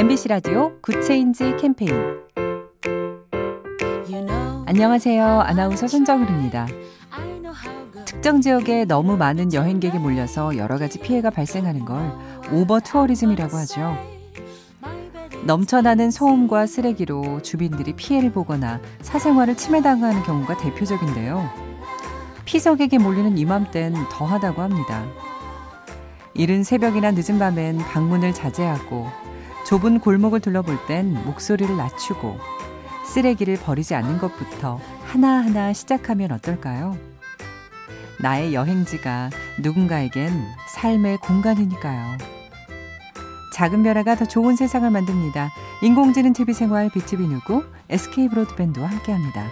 MBC 라디오 Good Change 캠페인 안녕하세요. 아나운서 손정은입니다. 특정 지역에 너무 많은 여행객이 몰려서 여러 가지 피해가 발생하는 걸 overtourism이라고 하죠. 넘쳐나는 소음과 쓰레기로 주민들이 피해를 보거나 사생활을 침해당하는 경우가 대표적인데요. 피서객이 몰리는 이맘때는 더하다고 합니다. 이른 새벽이나 늦은 밤엔 방문을 자제하고 좁은 골목을 둘러볼 땐 목소리를 낮추고 쓰레기를 버리지 않는 것부터 하나하나 시작하면 어떨까요? 나의 여행지가 누군가에겐 삶의 공간이니까요. 작은 변화가 더 좋은 세상을 만듭니다. 인공지능 TV 생활 BTV 누구 SK 브로드밴드와 함께합니다.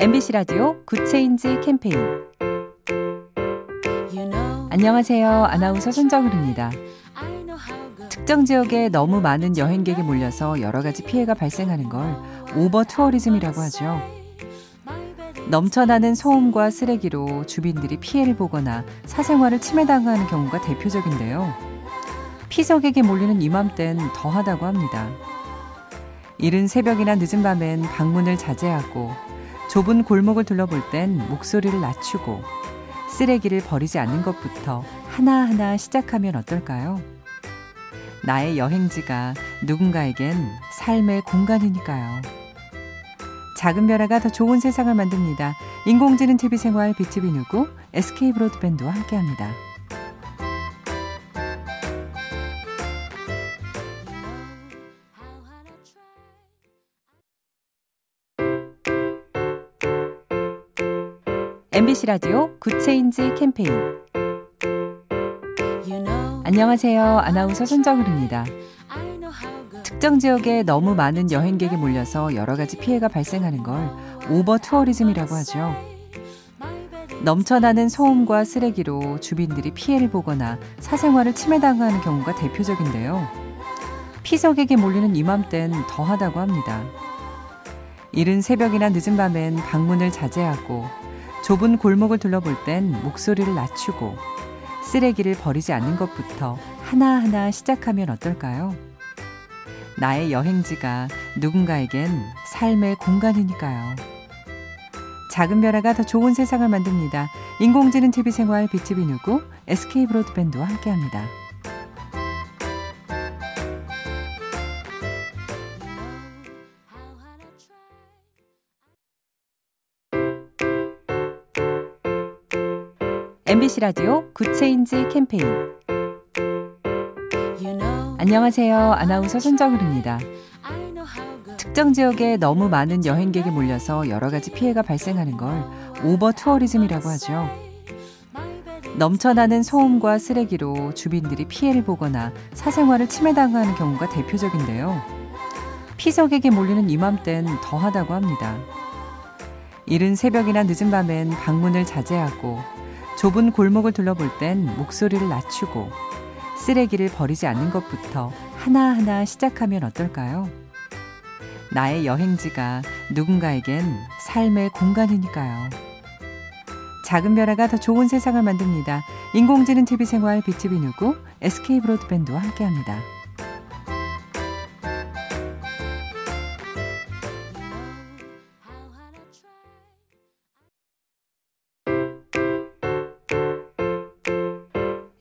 MBC 라디오 Good Change 캠페인 안녕하세요. 아나운서 손정은입니다. 특정 지역에 너무 많은 여행객이 몰려서 여러 가지 피해가 발생하는 걸 overtourism이라고 하죠. 넘쳐나는 소음과 쓰레기로 주민들이 피해를 보거나 사생활을 침해당하는 경우가 대표적인데요. 피서객이 몰리는 이맘때는 더하다고 합니다. 이른 새벽이나 늦은 밤엔 방문을 자제하고 좁은 골목을 둘러볼 땐 목소리를 낮추고 쓰레기를 버리지 않는 것부터 하나하나 시작하면 어떨까요? 나의 여행지가 누군가에겐 삶의 공간이니까요. 작은 변화가 더 좋은 세상을 만듭니다. 인공지능 TV 생활 BTV 누구 SK 브로드밴드와 함께합니다. MBC 라디오 Good Change 캠페인 안녕하세요. 아나운서 손정은입니다. 특정 지역에 너무 많은 여행객이 몰려서 여러 가지 피해가 발생하는 걸 overtourism이라고 하죠. 넘쳐나는 소음과 쓰레기로 주민들이 피해를 보거나 사생활을 침해당하는 경우가 대표적인데요. 피서객이 몰리는 이맘때는 더하다고 합니다. 이른 새벽이나 늦은 밤엔 방문을 자제하고 좁은 골목을 둘러볼 땐 목소리를 낮추고 쓰레기를 버리지 않는 것부터 하나하나 시작하면 어떨까요? 나의 여행지가 누군가에겐 삶의 공간이니까요. 작은 변화가 더 좋은 세상을 만듭니다. 인공지능 TV 생활 BTV 누구 SK 브로드밴드와 함께합니다. MBC 라디오 Good Change 캠페인 안녕하세요. 아나운서 손정은입니다. 특정 지역에 너무 많은 여행객이 몰려서 여러 가지 피해가 발생하는 걸 overtourism이라고 하죠. 넘쳐나는 소음과 쓰레기로 주민들이 피해를 보거나 사생활을 침해당하는 경우가 대표적인데요. 피서객이 몰리는 이맘때는 더하다고 합니다. 이른 새벽이나 늦은 밤엔 방문을 자제하고 좁은 골목을 둘러볼 땐 목소리를 낮추고 쓰레기를 버리지 않는 것부터 하나하나 시작하면 어떨까요? 나의 여행지가 누군가에겐 삶의 공간이니까요. 작은 변화가 더 좋은 세상을 만듭니다. 인공지능 TV 생활 BTV 누구 SK 브로드밴드와 함께합니다.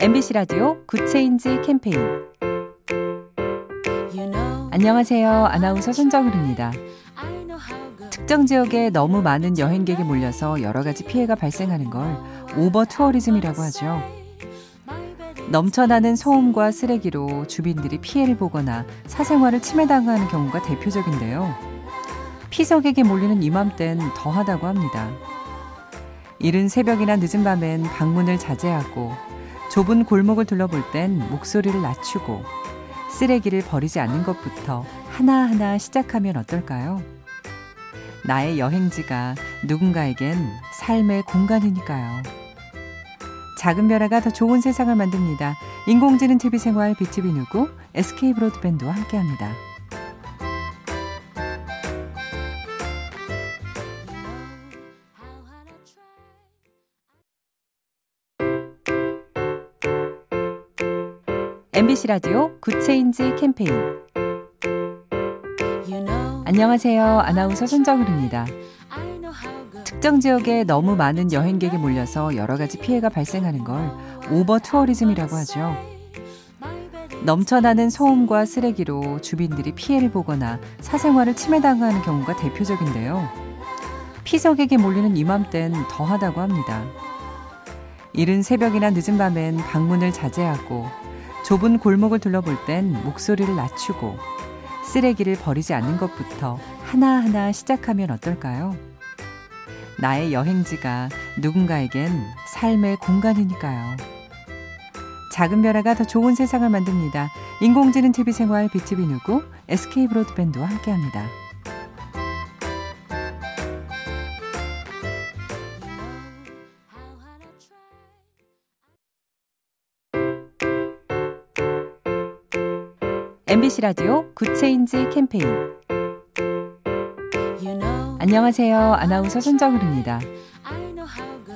MBC 라디오 Good Change 캠페인 안녕하세요. 아나운서 손정은입니다. 특정 지역에 너무 많은 여행객이 몰려서 여러 가지 피해가 발생하는 걸 overtourism이라고 하죠. 넘쳐나는 소음과 쓰레기로 주민들이 피해를 보거나 사생활을 침해당하는 경우가 대표적인데요. 피서객이 몰리는 이맘때는 더하다고 합니다. 이른 새벽이나 늦은 밤엔 방문을 자제하고 좁은 골목을 둘러볼 땐 목소리를 낮추고 쓰레기를 버리지 않는 것부터 하나하나 시작하면 어떨까요? 나의 여행지가 누군가에겐 삶의 공간이니까요. 작은 변화가 더 좋은 세상을 만듭니다. 인공지능 TV 생활 BTV 누구 SK 브로드밴드와 함께합니다. MBC 라디오 Good Change 캠페인 안녕하세요. 아나운서 손정은입니다. 특정 지역에 너무 많은 여행객이 몰려서 여러 가지 피해가 발생하는 걸 overtourism이라고 하죠. 넘쳐나는 소음과 쓰레기로 주민들이 피해를 보거나 사생활을 침해당하는 경우가 대표적인데요. 피서객이 몰리는 이맘때는 더하다고 합니다. 이른 새벽이나 늦은 밤엔 방문을 자제하고 좁은 골목을 둘러볼 땐 목소리를 낮추고 쓰레기를 버리지 않는 것부터 하나하나 시작하면 어떨까요? 나의 여행지가 누군가에겐 삶의 공간이니까요. 작은 변화가 더 좋은 세상을 만듭니다. 인공지능 TV 생활 BTV 누구 SK 브로드밴드와 함께합니다. MBC 라디오 Good Change 캠페인 안녕하세요. 아나운서 손정은입니다.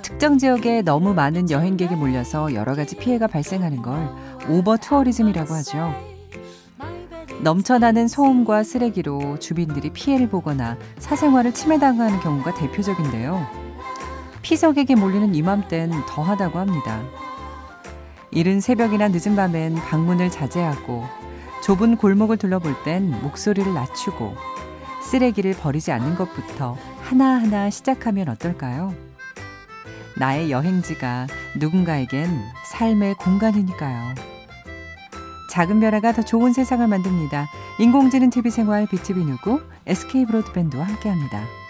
특정 지역에 너무 많은 여행객이 몰려서 여러 가지 피해가 발생하는 걸 overtourism이라고 하죠. 넘쳐나는 소음과 쓰레기로 주민들이 피해를 보거나 사생활을 침해당하는 경우가 대표적인데요. 피서객이 몰리는 이맘때는 더하다고 합니다. 이른 새벽이나 늦은 밤엔 방문을 자제하고 좁은 골목을 둘러볼 땐 목소리를 낮추고 쓰레기를 버리지 않는 것부터 하나하나 시작하면 어떨까요? 나의 여행지가 누군가에겐 삶의 공간이니까요. 작은 변화가 더 좋은 세상을 만듭니다. 인공지능 TV 생활 BTV 누구 SK 브로드밴드와 함께합니다.